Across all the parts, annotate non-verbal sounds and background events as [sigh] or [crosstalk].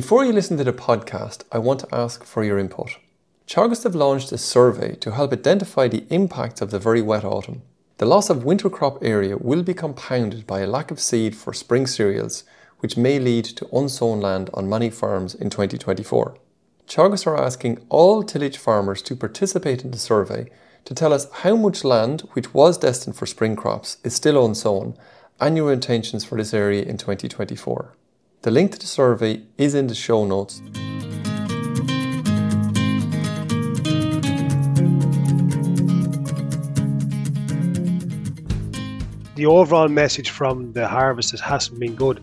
Before you listen to the podcast, I want to ask for your input. Teagasc have launched a survey to help identify the impacts of the very wet autumn. The loss of winter crop area will be compounded by a lack of seed for spring cereals, which may lead to unsown land on many farms in 2024. Teagasc are asking all tillage farmers to participate in the survey to tell us how much land which was destined for spring crops is still unsown and your intentions for this area in 2024. The link to the survey is in the show notes. The overall message from the harvest hasn't been good,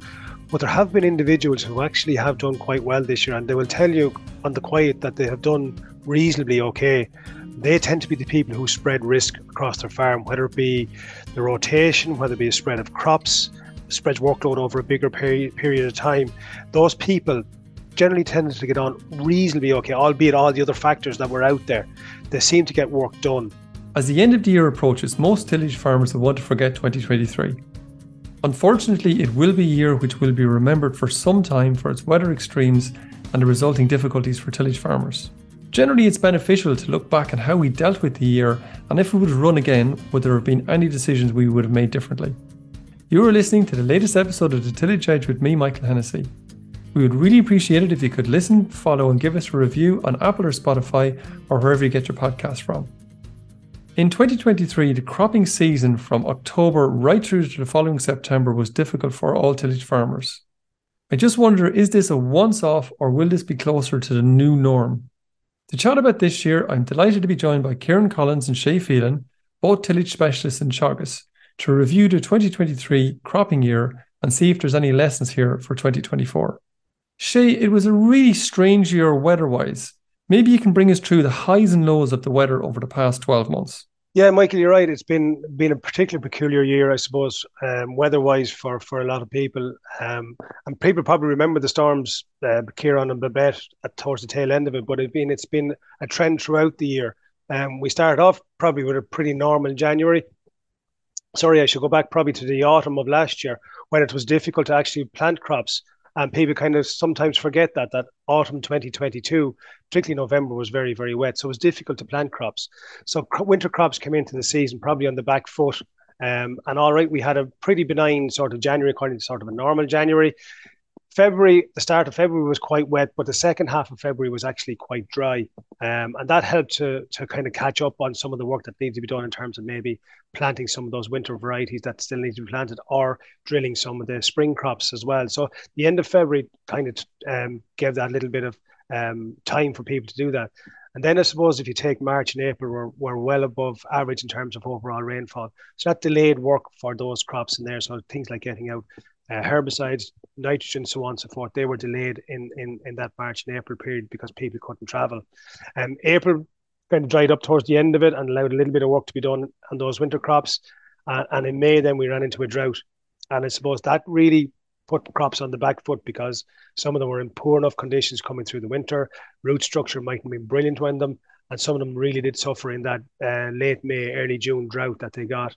but there have been individuals who actually have done quite well this year, and they will tell you on the quiet that they have done reasonably okay. They tend to be the people who spread risk across their farm, whether it be the rotation, whether it be a spread of crops, spreads workload over a bigger period, period of time, those people generally tended to get on reasonably okay, albeit all the other factors that were out there. They seem to get work done. As the end of the year approaches, most tillage farmers will want to forget 2023. Unfortunately, it will be a year which will be remembered for some time for its weather extremes and the resulting difficulties for tillage farmers. Generally, it's beneficial to look back at how we dealt with the year and if we would have run again, would there have been any decisions we would have made differently. You are listening to the latest episode of The Tillage Edge with me, Michael Hennessy. We would really appreciate it if you could listen, follow, and give us a review on Apple or Spotify or wherever you get your podcast from. In 2023, the cropping season from October right through to the following September was difficult for all tillage farmers. I just wonder is this a once off or will this be closer to the new norm? To chat about this year, I'm delighted to be joined by Ciaran Collins and Shay Phelan, both tillage specialists in Teagasc to review the 2023 cropping year and see if there's any lessons here for 2024. Shay, it was a really strange year weather wise. Maybe you can bring us through the highs and lows of the weather over the past 12 months. Yeah, Michael, you're right. It's been been a particularly peculiar year, I suppose, um, weather-wise for for a lot of people. Um, and people probably remember the storms, uh, Ciarán and Babet, at, towards the tail end of it. But it's been it's been a trend throughout the year. Um, we started off probably with a pretty normal January, sorry, I should go back probably to the autumn of last year when it was difficult to actually plant crops. And people kind of sometimes forget that that autumn 2022, particularly November, was very very wet, so it was difficult to plant crops. So winter crops came into the season probably on the back foot. Um, and all right, we had a pretty benign sort of January, according to sort of a normal January. February, the start of February was quite wet, but the second half of February was actually quite dry, um, and that helped to to kind of catch up on some of the work that needs to be done in terms of maybe planting some of those winter varieties that still need to be planted, or drilling some of the spring crops as well. So the end of February kind of um, gave that little bit of um, time for people to do that. And then I suppose if you take March and April, we're, we're well above average in terms of overall rainfall. So that delayed work for those crops in there. So things like getting out uh, herbicides, nitrogen, so on and so forth. They were delayed in, in, in that March and April period because people couldn't travel. Um, April kind of dried up towards the end of it and allowed a little bit of work to be done on those winter crops. Uh, and in May, then we ran into a drought. And I suppose that really put crops on the back foot because some of them were in poor enough conditions coming through the winter. Root structure mightn't be brilliant when them. And some of them really did suffer in that uh, late May, early June drought that they got.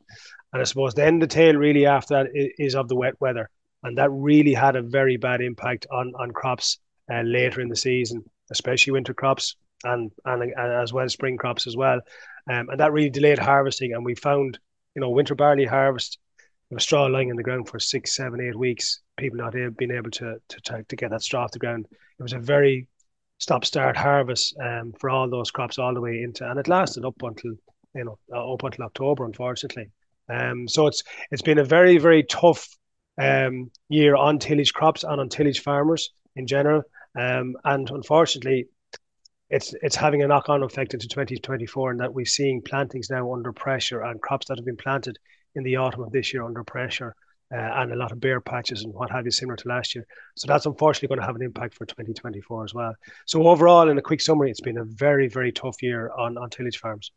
And I suppose then the tail really after that is of the wet weather and that really had a very bad impact on on crops uh, later in the season, especially winter crops and and, and as well as spring crops as well, um, and that really delayed harvesting. And we found, you know, winter barley harvest, there straw lying in the ground for six, seven, eight weeks. People not being able to, to to get that straw off the ground. It was a very stop-start harvest um, for all those crops all the way into, and it lasted up until you know up until October, unfortunately. Um, so it's it's been a very very tough um, year on tillage crops and on tillage farmers in general. Um, and unfortunately, it's it's having a knock on effect into 2024 and that we're seeing plantings now under pressure and crops that have been planted in the autumn of this year under pressure. Uh, and a lot of bare patches and what have you, similar to last year. So that's unfortunately going to have an impact for 2024 as well. So overall, in a quick summary, it's been a very, very tough year on, on tillage farms.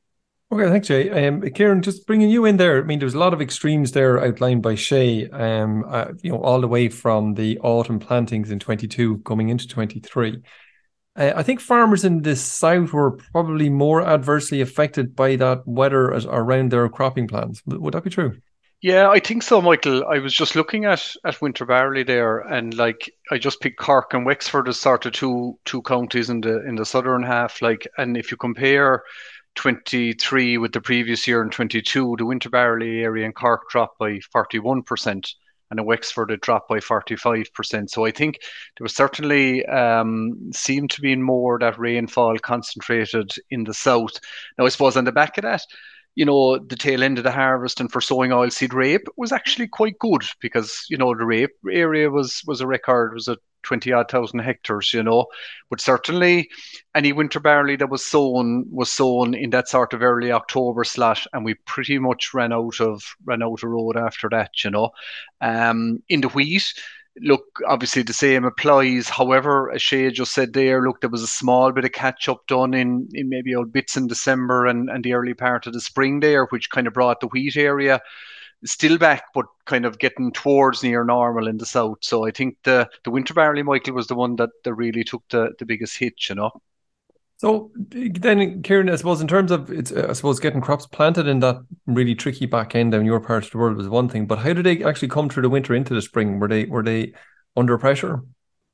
Okay, thanks, Shay. Um, Ciaran, just bringing you in there. I mean, there's a lot of extremes there outlined by Shay. Um, uh, you know, all the way from the autumn plantings in 22 coming into 23. Uh, I think farmers in the south were probably more adversely affected by that weather as, around their cropping plans. Would that be true? Yeah, I think so, Michael. I was just looking at at winter barley there, and like I just picked Cork and Wexford as sort of two two counties in the in the southern half. Like, and if you compare 23 with the previous year and 22, the winter barley area in Cork dropped by 41 percent, and in Wexford it dropped by 45 percent. So I think there was certainly um, seemed to be more that rainfall concentrated in the south. Now I suppose on the back of that you know, the tail end of the harvest and for sowing oilseed rape was actually quite good because, you know, the rape area was was a record, was a 20 odd thousand hectares, you know. But certainly any winter barley that was sown was sown in that sort of early October slot and we pretty much ran out of ran out of road after that, you know. Um in the wheat, look, obviously the same applies. However, as Shay just said there, look, there was a small bit of catch up done in, in maybe old bits in December and, and the early part of the spring there, which kind of brought the wheat area still back, but kind of getting towards near normal in the south. So I think the the winter barley, Michael, was the one that, that really took the, the biggest hit, you know. So then, Ciaran, I suppose in terms of it's, uh, I suppose getting crops planted in that really tricky back end down your part of the world was one thing, but how did they actually come through the winter into the spring? Were they were they under pressure?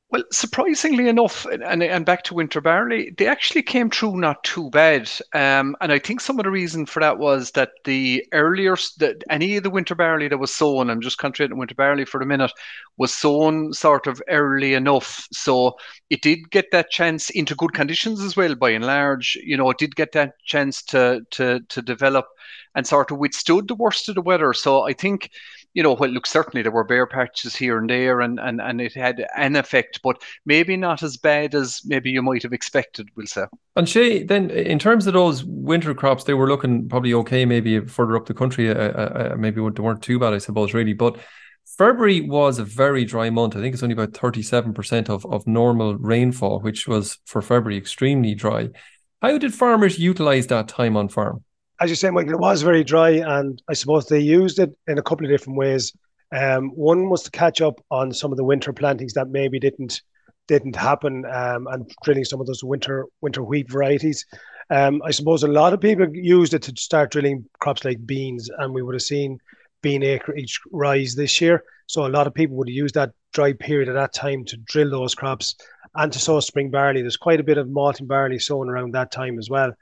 Well, surprisingly enough, and, and back to winter barley, they actually came through not too bad. Um, and I think some of the reason for that was that the earlier, that any of the winter barley that was sown, I'm just concentrating winter barley for a minute, was sown sort of early enough. So it did get that chance into good conditions as well, by and large. You know, it did get that chance to to to develop and sort of withstood the worst of the weather. So I think you know, well, look, certainly there were bare patches here and there, and, and, and it had an effect, but maybe not as bad as maybe you might have expected, we'll say. And Shay, then in terms of those winter crops, they were looking probably okay, maybe further up the country, uh, uh, uh maybe they weren't too bad, I suppose, really. But February was a very dry month. I think it's only about 37% of, of normal rainfall, which was for February extremely dry. How did farmers utilize that time on farm? As you say, Michael, it was very dry, and I suppose they used it in a couple of different ways. Um, one was to catch up on some of the winter plantings that maybe didn't didn't happen, um, and drilling some of those winter winter wheat varieties. Um, I suppose a lot of people used it to start drilling crops like beans, and we would have seen bean acreage rise this year. So a lot of people would have used that dry period at that time to drill those crops and to sow spring barley. There's quite a bit of malting barley sown around that time as well.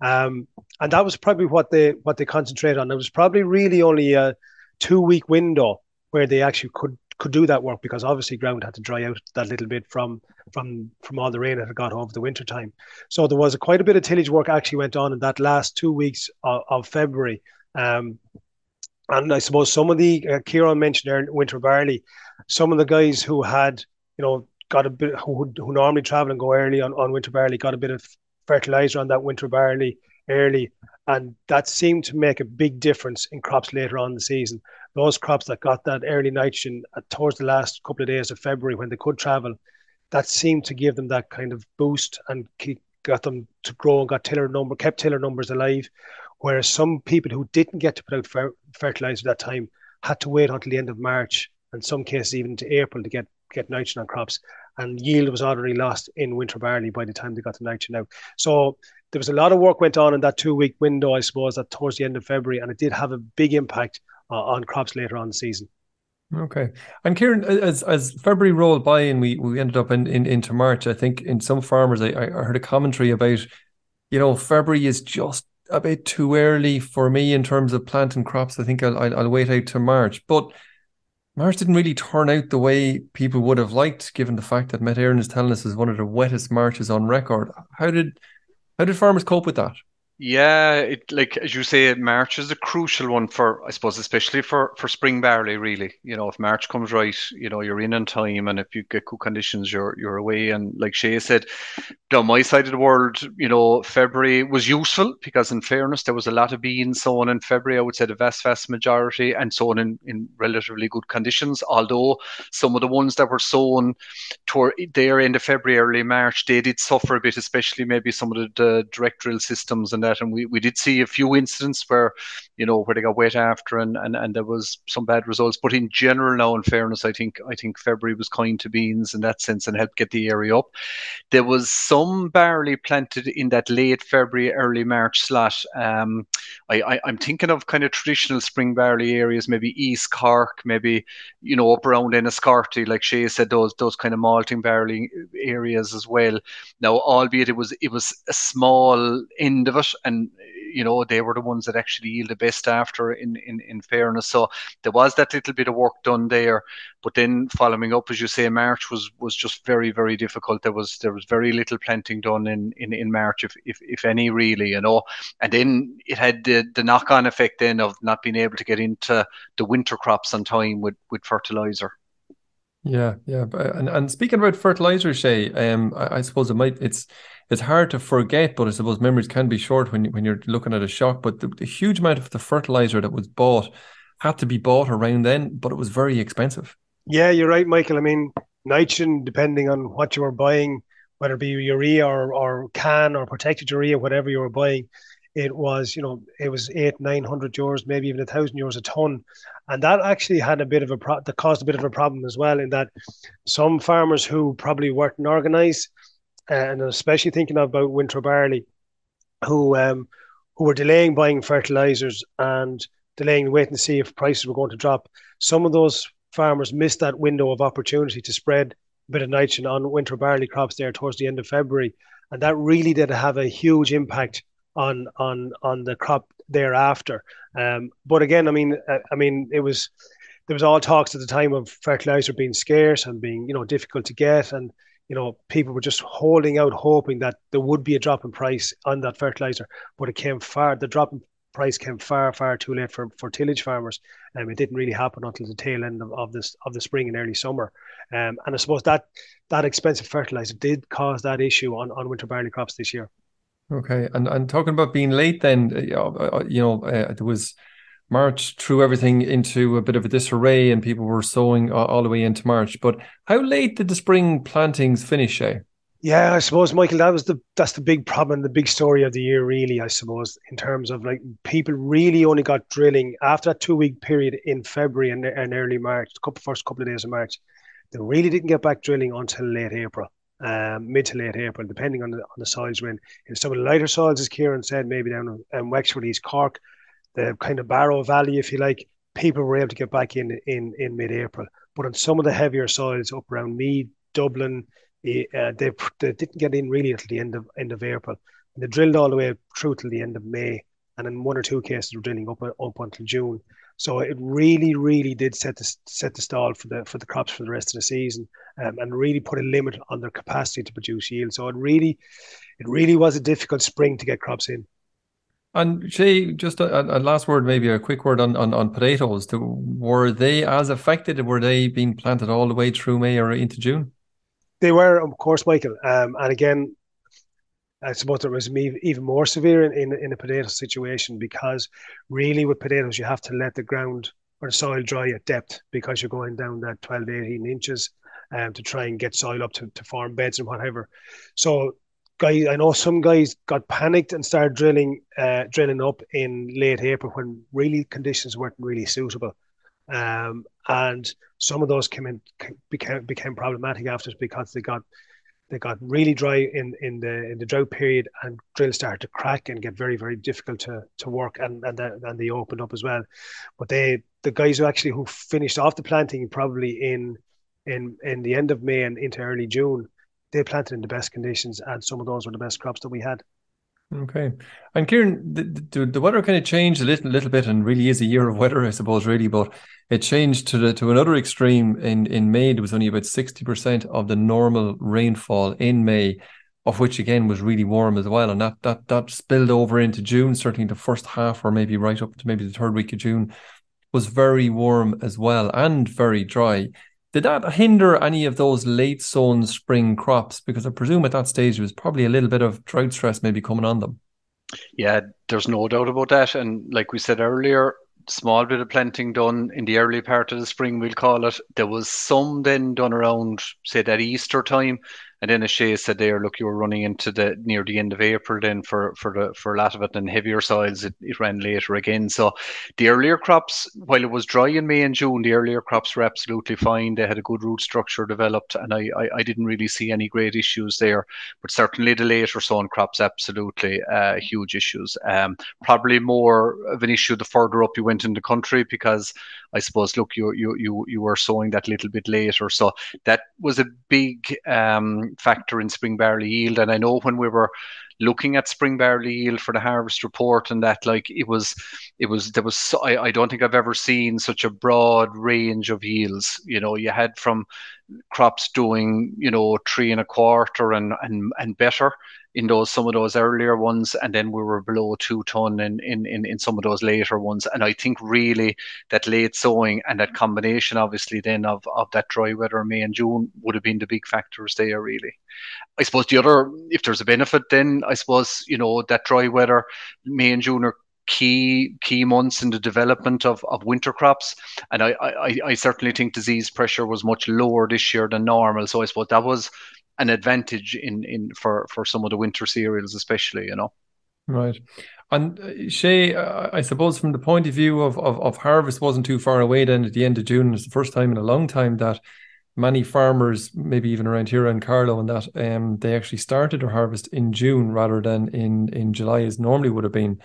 Um, and that was probably what they what they concentrated on. It was probably really only a two week window where they actually could could do that work because obviously ground had to dry out that little bit from from from all the rain that had got over the winter time. So there was a, quite a bit of tillage work actually went on in that last two weeks of, of February. Um, and I suppose some of the uh, Ciaran mentioned there winter barley, some of the guys who had you know got a bit who who normally travel and go early on, on winter barley got a bit of fertilizer on that winter barley early, and that seemed to make a big difference in crops later on in the season. Those crops that got that early nitrogen uh, towards the last couple of days of February when they could travel, that seemed to give them that kind of boost and keep, got them to grow and got tiller number kept tiller numbers alive. Whereas some people who didn't get to put out fer- fertilizer at that time had to wait until the end of March, and some cases even to April to get get nitrogen on crops and yield was already lost in winter barley by the time they got the nitrogen out. So there was a lot of work went on in that two week window, I suppose, that towards the end of February, and it did have a big impact uh, on crops later on the season. Okay, and Ciaran, as as February rolled by and we we ended up in, in into March, I think in some farmers, I, I heard a commentary about, you know, February is just a bit too early for me in terms of planting crops. I think I'll I'll, I'll wait out to March, but March didn't really turn out the way people would have liked, given the fact that Met Éireann is telling us is one of the wettest Marches on record. How did how did farmers cope with that? Yeah, it like as you say, March is a crucial one for I suppose, especially for for spring barley. Really, you know, if March comes right, you know, you're in in time, and if you get good conditions, you're you're away. And like Shay said, down my side of the world, you know, February was useful because, in fairness, there was a lot of beans sown in February. I would say the vast vast majority, and sown in in relatively good conditions. Although some of the ones that were sown toward there end of February, early March, they did suffer a bit, especially maybe some of the, the direct drill systems and that. And we, we did see a few incidents where you know, where they got wet after and, and, and there was some bad results. But in general now, in fairness, I think I think February was kind to beans in that sense and helped get the area up. There was some barley planted in that late February, early March slot. Um, I, I, I'm thinking of kind of traditional spring barley areas, maybe East Cork, maybe, you know, up around Enniscorthy, like Shay said, those those kind of malting barley areas as well. Now, albeit it was it was a small end of it, and you know they were the ones that actually yielded best after. In in in fairness, so there was that little bit of work done there, but then following up, as you say, March was was just very very difficult. There was there was very little planting done in in, in March, if, if if any really, you know, and then it had the the knock on effect then of not being able to get into the winter crops on time with with fertilizer. Yeah, yeah, and and speaking about fertilizer, Shay, um, I, I, suppose it might it's it's hard to forget, but I suppose memories CAN be short when when you're looking at a shock. But the, the huge amount of the fertilizer that was bought had to be bought around then, but it was very expensive. Yeah, you're right, Michael. I mean, nitrogen, depending on what you were buying, whether it be urea or, or can or protected urea, whatever you were buying, it was you know it was eight nine hundred euros maybe even a thousand euros a ton. And that actually had a bit of a pro- that caused a bit of a problem as well in that some farmers who probably weren't organized uh, and especially thinking about winter barley who um who were delaying buying fertilizers and delaying waiting to see if prices were going to drop some of those farmers missed that window of opportunity to spread a bit of nitrogen on winter barley crops there towards the end of february. And that really did have a huge impact on on on the crop thereafter. Um, but again, I mean, I, uh, I mean, it was there was all talks at the time of fertilizer being scarce and being you know difficult to get, and you know people were just holding out, hoping that there would be a drop in price on that fertilizer. But it came far. The drop in price came far far too late for, for tillage farmers and um, it didn't really happen until the tail end of, of this of the spring and early summer um, and I suppose that that expensive fertilizer did cause that issue on, on winter barley crops this year Okay, and and talking about being late, then uh, uh, you know uh, was March threw everything into a bit of a disarray, and people were sowing all, all the way into March. But how late did the spring plantings finish? Eh? Yeah, I suppose Michael, that was the that's the big problem, the big story of the year, really. I suppose in terms of like people really only got drilling after that two week period in February and, and early March, the couple, first couple of days of March. They really didn't get back drilling until late April um, mid to late April, depending on the on the soils we're in. In some of the lighter soils, as Ciaran said, maybe down in Wexford, East Cork, the kind of Barrow Valley, if you like, people were able to get back in in, in mid April. But on some of the heavier soils up around Meath, Dublin, eh, uh, they, they didn't get in really until the end of end of April. And they drilled all the way through till the end of May, and in one or two cases, were drilling up up until June. So it really, really did set the set the stall for the for the crops for the rest of the season, um, and really put a limit on their capacity to produce yield. So it really, it really was a difficult spring to get crops in. And Shay, just a, a, last word, maybe a quick word on, on, on potatoes. Were they as affected? Were they being planted all the way through May or into June? They were, of course, Michael. Um, and again, I suppose it was even more severe in, in, in a potato situation because really with potatoes, you have to let the ground or the soil dry at depth because you're going down that 12 to 18 inches um, to try and get soil up to, to form beds and whatever. So guys, I know some guys got panicked and started drilling uh, drilling up in late April when really conditions weren't really suitable. Um, and some of those came in became became problematic after because they got they got really dry in, in the in the drought period, and drills started to crack and get very very difficult to, to work, and and then and they opened up as well. But they the guys who actually who finished off the planting probably in in in the end of May and into early June, they planted in the best conditions, and some of those were the best crops that we had. Okay, and Ciaran, the, the, the weather kind of changed a little little bit, and really is a year of weather, I suppose, really. But it changed to the to another extreme in in May. There was only about sixty percent of the normal rainfall in May, of which again was really warm as well, and that that that spilled over into June. Certainly, the first half, or maybe right up to maybe the third week of June, was very warm as well and very dry. Did that hinder any of those late sown spring crops? Because I presume at that stage there was probably a little bit of drought stress maybe coming on them. Yeah, there's no doubt about that. And like we said earlier, small bit of planting done in the early part of the spring, we'll call it. There was some then done around, say, that Easter time, And then as Shay said there, look, you were running into the near the end of April then for for the for a lot of it and heavier soils it, it ran later again. So the earlier crops, while it was dry in May and June, the earlier crops were absolutely fine. They had a good root structure developed and I I, I didn't really see any great issues there. But certainly the later sown crops absolutely uh, huge issues. Um, probably more of an issue the further up you went in the country because I suppose look you you you you were sowing that little bit later. So that was a big um, factor in spring barley yield. And I know when we were looking at spring barley yield for the harvest report and that like it was it was there was so, I, I don't think I've ever seen such a broad range of yields you know you had from crops doing you know three and a quarter and and, and better in those some of those earlier ones, and then we were below two ton in, in, in, in some of those later ones. And I think really that late sowing and that combination, obviously, then of, of that dry weather May and June would have been the big factors there, really. I suppose the other, if there's a benefit, then I suppose, you know, that dry weather May and June are key key months in the development of, of winter crops. And I, I, I certainly think disease pressure was much lower this year than normal. So I suppose that was an advantage in in for for some of the winter cereals, especially. You know. Right. And uh, Shay, I suppose from the point of view of, of, of harvest wasn't too far away then at the end of June. It's the first time in a long time that many farmers, maybe even around here in Carlow and that, um, they actually started their harvest in June rather than in, in July as normally would have been.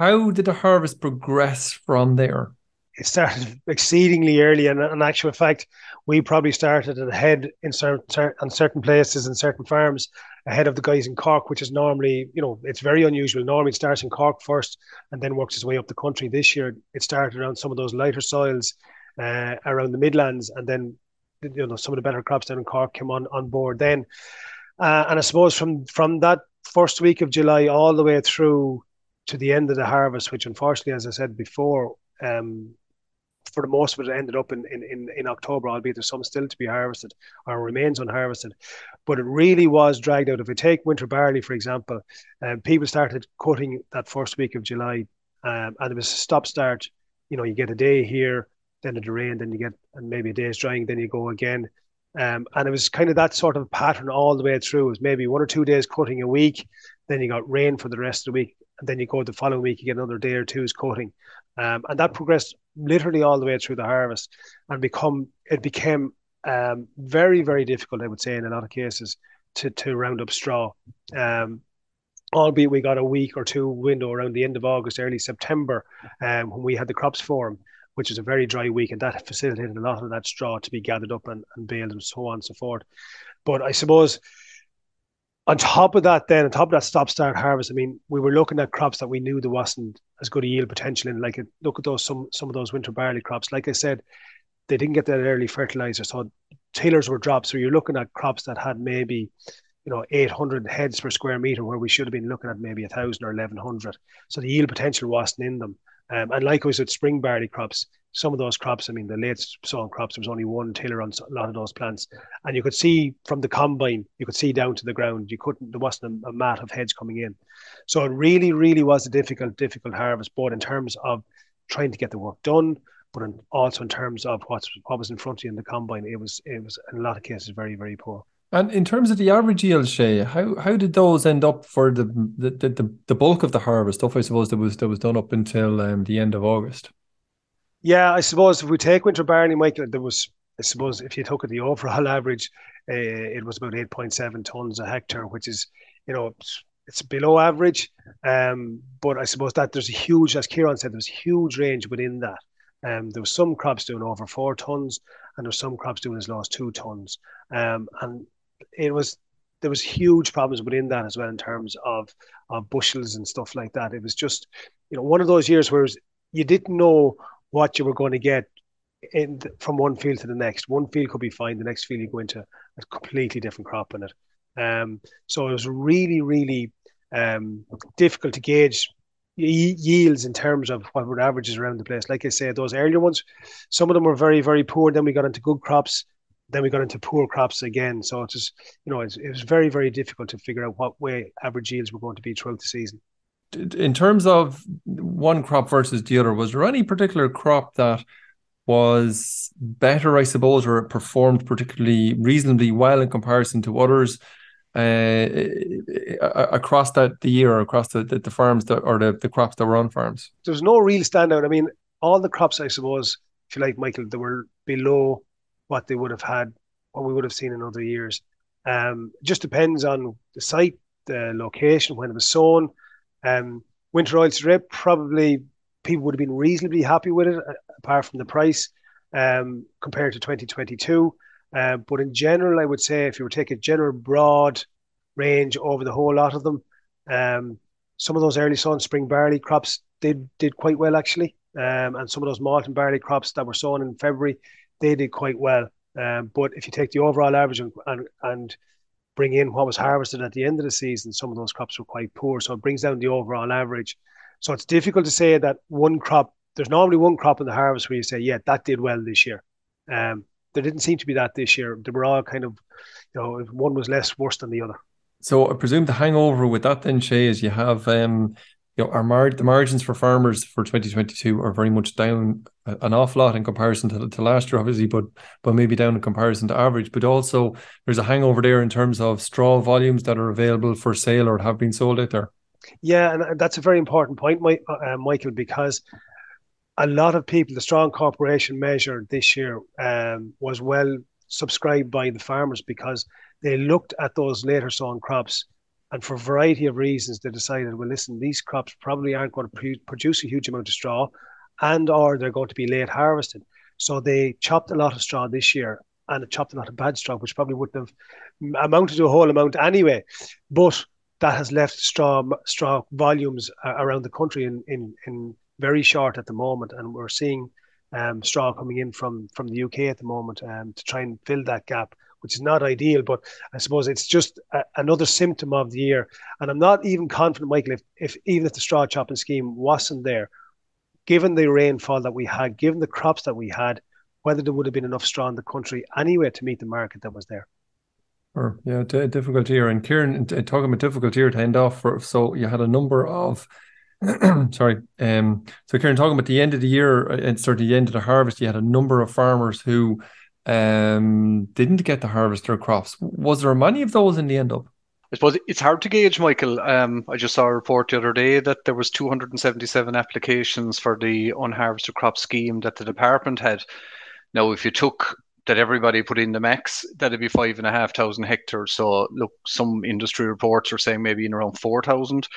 How did the harvest progress from there? it started exceedingly early, and in actual fact, we probably started ahead in certain on certain places and certain farms ahead of the guys in Cork, which is normally, you know, it's very unusual. Normally, it starts in Cork first and then works its way up the country. This year, it started around some of those lighter soils uh, around the Midlands, and then you know some of the better crops down in Cork came on on board then. Uh, and I suppose from from that first week of July all the way through to the end of the harvest, which unfortunately, as I said before, um, for the most of it ended up in, in, in, in October, albeit there's some still to be harvested or remains unharvested. But it really was dragged out. If we take winter barley, for example, um, people started cutting that first week of July um, and it was a stop start. You know, you get a day here, then it rain, then you get and maybe a day's drying, then you go again. Um, and it was kind of that sort of pattern all the way through. It was maybe one or two days cutting a week, then you got rain for the rest of the week, and then you go the following week, you get another day or two's coating. Um, and that progressed literally all the way through the harvest and become it became um, very, very difficult, I would say, in a lot of cases to, to round up straw. Um, albeit we got a week or two window around the end of August, early September, um, when we had the crops form, which was a very dry week, and that facilitated a lot of that straw to be gathered up and, and baled and so on and so forth. But I suppose on top of that, then on top of that stop start harvest, I mean, we were looking at crops that we knew there wasn't as good a yield potential in. Like look at those some some of those winter barley crops. Like I said, they didn't get that early fertilizer, so tillers were dropped. So you're looking at crops that had maybe you know 800 heads per square meter, where we should have been looking at maybe a thousand or 1100. So the yield potential wasn't in them. Um, and likewise with spring barley crops, some of those crops, I mean, the late sown crops, there was only one tiller on a lot of those plants. And you could see from the combine, you could see down to the ground. You couldn't, there wasn't a, a mat of heads coming in. So it really, really was a difficult, difficult harvest, both in terms of trying to get the work done, but in, also in terms of what's, what was in front of you in the combine. It was, it was in a lot of cases very, very poor. And in terms of the average yield, Shay, how how did those end up for the the, the, the bulk of the harvest stuff? I suppose that was that was done up until um, the end of August. Yeah, I suppose if we take winter barley, Michael, there was I suppose if you took at the overall average, uh, it was about eight point seven tons a hectare, which is you know it's, it's below average. Um, but I suppose that there's a huge, as Ciaran said, there's a huge range within that. Um, there was some crops doing over four tons, and there was some crops doing as low as two tons. Um, and it was there was huge problems within that as well in terms of of bushels and stuff like that. It was just you know one of those years where you didn't know what you were going to get in from one field to the next. One field could be fine, the next field you go into a completely different crop in it. Um, so it was really really um, difficult to gauge yields in terms of what were averages around the place. Like I said, those earlier ones, some of them were very very poor. Then we got into good crops then we got into poor crops again. So it's just, you know, it was very, very difficult to figure out what way average yields were going to be throughout the season. In terms of one crop versus the other, was there any particular crop that was better, I suppose, or performed particularly reasonably well in comparison to others uh, across that the year, or across the, the, the farms that or the, the crops that were on farms? There's no real standout. I mean, all the crops, I suppose, if you like, Michael, they were below what they would have had, what we would have seen in other years. Um, just depends on the site, the location, when it was sown. Um, winter oilseed Strip probably people would have been reasonably happy with it, uh, apart from the price um, compared to 2022. Uh, but in general, I would say if you were taking a general broad range over the whole lot of them, um, some of those early sown spring barley crops did did quite well actually, um, and some of those malt and barley crops that were sown in February, they did quite well. Um, but if you take the overall average and, and, and bring in what was harvested at the end of the season, some of those crops were quite poor. So it brings down the overall average. So it's difficult to say that one crop, there's normally one crop in the harvest where you say, yeah, that did well this year. Um, there didn't seem to be that this year. They were all kind of, you know, one was less worse than the other. So I presume the hangover with that then, Shay, is you have um, you know, our mar- the margins for farmers for 2022 are very much down an awful lot in comparison to, to last year, obviously, but but maybe down in comparison to average. But also, there's a hangover there in terms of straw volumes that are available for sale or have been sold out there. Yeah, and that's a very important point, uh, Michael, because a lot of people, the straw incorporation measure this year um, was well subscribed by the farmers because they looked at those later sown crops and for a variety of reasons they decided well listen these crops probably aren't going to produce a huge amount of straw and or they're going to be late harvested. So they chopped a lot of straw this year and it chopped a lot of bad straw which probably wouldn't have amounted to a whole amount anyway. But that has left straw straw volumes around the country in, in in very short at the moment. And we're seeing um, straw coming in from from the UK at the moment um, to try and fill that gap which is not ideal. But I suppose it's just a, another symptom of the year. And I'm not even confident, Michael, if, if even if the straw chopping scheme wasn't there, given the rainfall that we had, given the crops that we had, whether there would have been enough straw in the country anyway to meet the market that was there. Or yeah, difficult year. And Ciaran, talking about difficult year to end off for, so you had a number of [clears throat] sorry. Um, so Ciaran, talking about the end of the year and uh, sort of the end of the harvest, you had a number of farmers who um, didn't get to harvest their crops. Was there many of those in the end up? I suppose it's hard to gauge, Michael. Um, I just saw a report the other day that there was 277 applications for the unharvested crop scheme that the department had. Now, if you took that everybody put in the max, that'd be five and a half thousand hectares. So, look, some industry reports are saying maybe in around 4,000.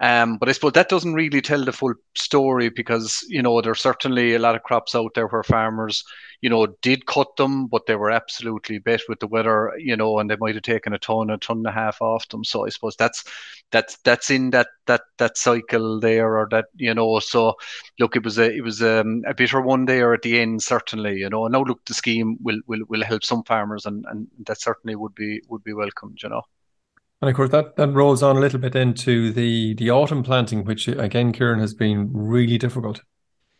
Um, but I suppose that doesn't really tell the full story because, you know, there's certainly a lot of crops out there where farmers you know, did cut them, but they were absolutely bet with the weather, you know, and they might have taken a ton, a ton and a half off them. So I suppose that's that's that's in that that that cycle there, or that you know. So look, it was a it was um, a bitter one there at the end, certainly, you know. Now look, the scheme will will will help some farmers, and and that certainly would be would be welcomed, you know. And of course, that, that rolls on a little bit into the the autumn planting, which again, Ciaran has been really difficult.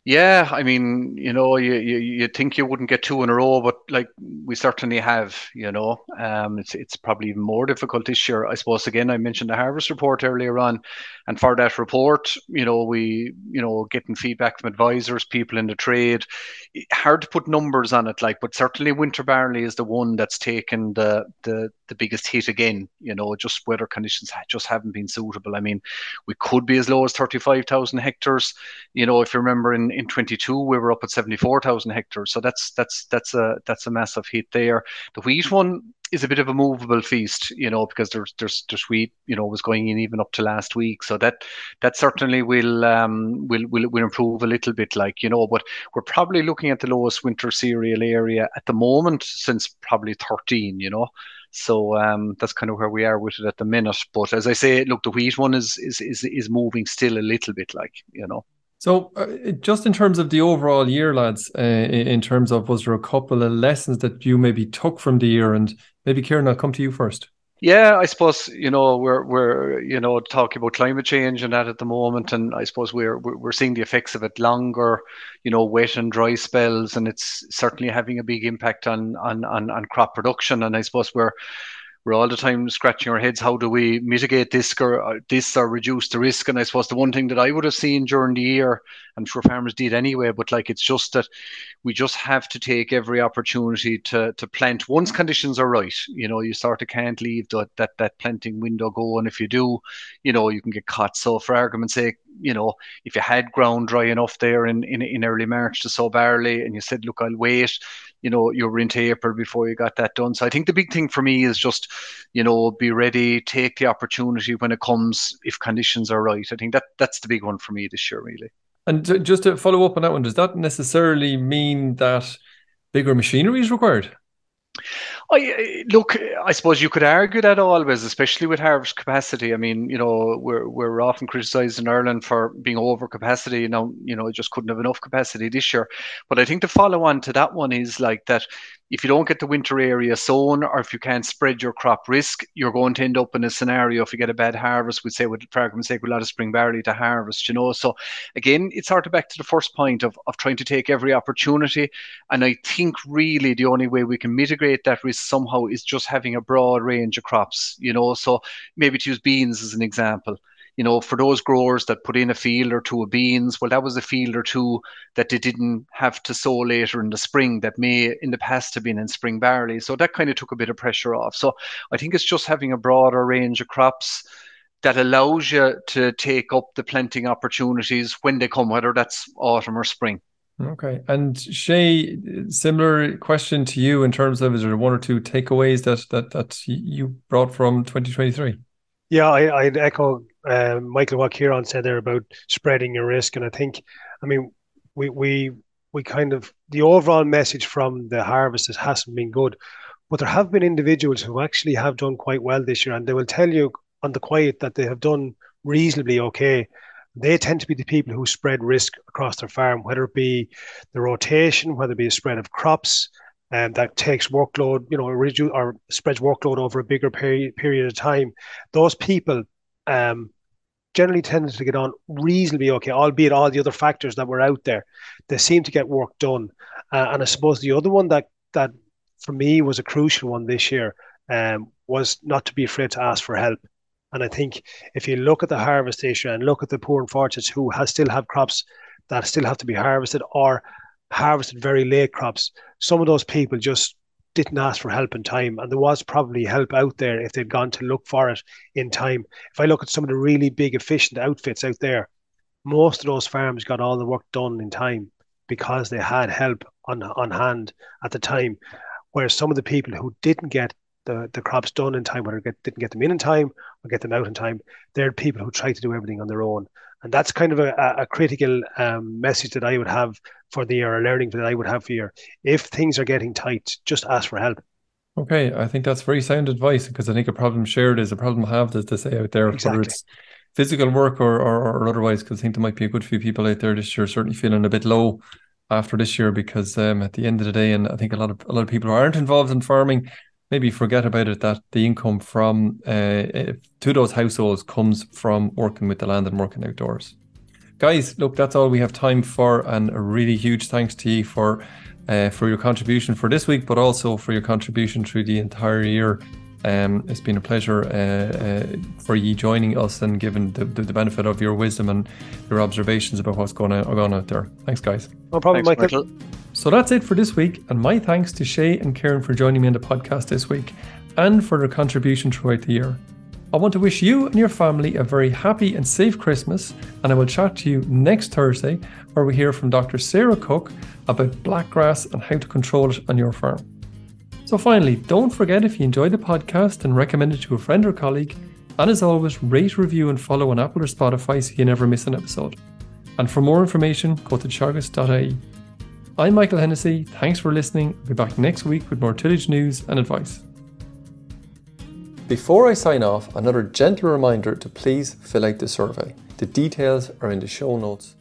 Yeah, I mean, you know, you, you you think you wouldn't get two in a row, but like we certainly have. You know, um, it's it's probably even more difficult this year. I suppose. Again, I mentioned the harvest report earlier on, and for that report, you know, we you know getting feedback from advisors, people in the trade. Hard to put numbers on it, like, but certainly winter barley is the one that's taken the the the biggest hit again. You know, just weather conditions just haven't been suitable. I mean, we could be as low as thirty five thousand hectares. You know, if you remember in in 22 we were up at 74,000 hectares. So that's that's that's a that's a massive hit there. The wheat one is a bit of a movable feast, you know, because there's there's there's wheat, you know, was going in even up to last week. So that that certainly will um will will will improve a little bit, like you know. But we're probably looking at the lowest winter cereal area at the moment since probably 13, you know. So um, that's kind of where we are with it at the minute. But as I say, look, the wheat one is is is, is moving still a little bit, like you know. So, uh, just in terms of the overall year, lads, uh, in terms of was there a couple of lessons that you maybe took from the year, and maybe Ciaran, I'll come to you first. Yeah, I suppose you know we're we're you know talking about climate change and that at the moment, and I suppose we're we're seeing the effects of it longer, you know, wet and dry spells, and it's certainly having a big impact on on on, on crop production. And I suppose we're we're all the time scratching our heads. How do we mitigate this or uh, this or reduce the risk? And I suppose the one thing that I would have seen during the year, I'm sure farmers did anyway, but like it's just that we just have to take every opportunity to to plant once conditions are right. You know, you sort of can't leave that that, that planting window go, and if you do, you know, you can get caught. So for argument's sake, you know, if you had ground dry enough there in, in, in early March to sow barley and you said, look, I'll wait, you know, you were into April before you got that done. So I think the big thing for me is just, you know, be ready, take the opportunity when it comes if conditions are right. I think that that's the big one for me this year, really. And just to follow up on that one, does that necessarily mean that bigger machinery is required? I look. I suppose you could argue that always, especially with harvest capacity. I mean, you know, we're we're often criticised in Ireland for being over capacity. You know, you know, it just couldn't have enough capacity this year. But I think the follow on to that one is like that if you don't get the winter area sown or if you can't spread your crop risk, you're going to end up in a scenario if you get a bad harvest, we'd say with for argument's sake, a lot of spring barley to harvest, you know. So again, it's sort of back to the first point of, of trying to take every opportunity. And I think really the only way we can mitigate that risk somehow is just having a broad range of crops, you know. So maybe to use beans as an example you know, for those growers that put in a field or two of beans, well, that was a field or two that they didn't have to sow later in the spring that may in the past have been in spring barley. So that kind of took a bit of pressure off. So I think it's just having a broader range of crops that allows you to take up the planting opportunities when they come, whether that's autumn or spring. Okay. And Shay, similar question to you in terms of is there one or two takeaways that that that you brought from 2023? Yeah, I, I'd echo um, Michael what Ciaran said there about spreading your risk, and I think, I mean, we we we kind of the overall message from the harvest hasn't been good, but there have been individuals who actually have done quite well this year, and they will tell you on the quiet that they have done reasonably okay. They tend to be the people who spread risk across their farm, whether it be the rotation, whether it be a spread of crops, and that takes workload, you know, reduce or spreads workload over a bigger period period of time. Those people um, generally tended to get on reasonably okay, albeit all the other factors that were out there, they seem to get work done. Uh, and I suppose the other one that that for me was a crucial one this year um, was not to be afraid to ask for help. And I think if you look at the harvest issue and look at the poor and fortunates who has still have crops that still have to be harvested or harvested very late crops, some of those people just didn't ask for help in time. And there was probably help out there if they'd gone to look for it in time. If I look at some of the really big, efficient outfits out there, most of those farms got all the work done in time because they had help on, on hand at the time. Whereas some of the people who didn't get the, the crops done in time, or get, didn't get them in in time or get them out in time, they're people who try to do everything on their own. And that's kind of a, a critical um, message that I would have for the year, or learning that I would have for the year. If things are getting tight, just ask for help. Okay, I think that's very sound advice because I think a problem shared is a problem halved, as they say out there, exactly. whether it's physical work or, or, or otherwise. Because I think there might be a good few people out there this year certainly feeling a bit low after this year because um, at the end of the day, and I think a lot of a lot of people who aren't involved in farming maybe forget about it that the income from uh, to those households comes from working with the land and working outdoors. Guys, look, that's all we have time for, and a really huge thanks to you for uh, for your contribution for this week, but also for your contribution through the entire year. Um, it's been a pleasure uh, uh, for you joining us and giving the, the, the, benefit of your wisdom and your observations about what's going on, going out there. Thanks, guys. No problem, Thanks, Michael. Michael. So that's it for this week, and my thanks to Shay and Ciaran for joining me on the podcast this week and for their contribution throughout the year. I want to wish you and your family a very happy and safe Christmas, and I will chat to you next Thursday where we hear from Dr. Sarah Cook about blackgrass and how to control it on your farm. So, finally, don't forget if you enjoyed the podcast and recommend it to a friend or colleague, and as always, rate, review, and follow on Apple or Spotify so you never miss an episode. And for more information, go to teagasc.ie. I'm Michael Hennessy. Thanks for listening. I'll be back next week with more tillage news and advice. Before I sign off, another gentle reminder to please fill out the survey. The details are in the show notes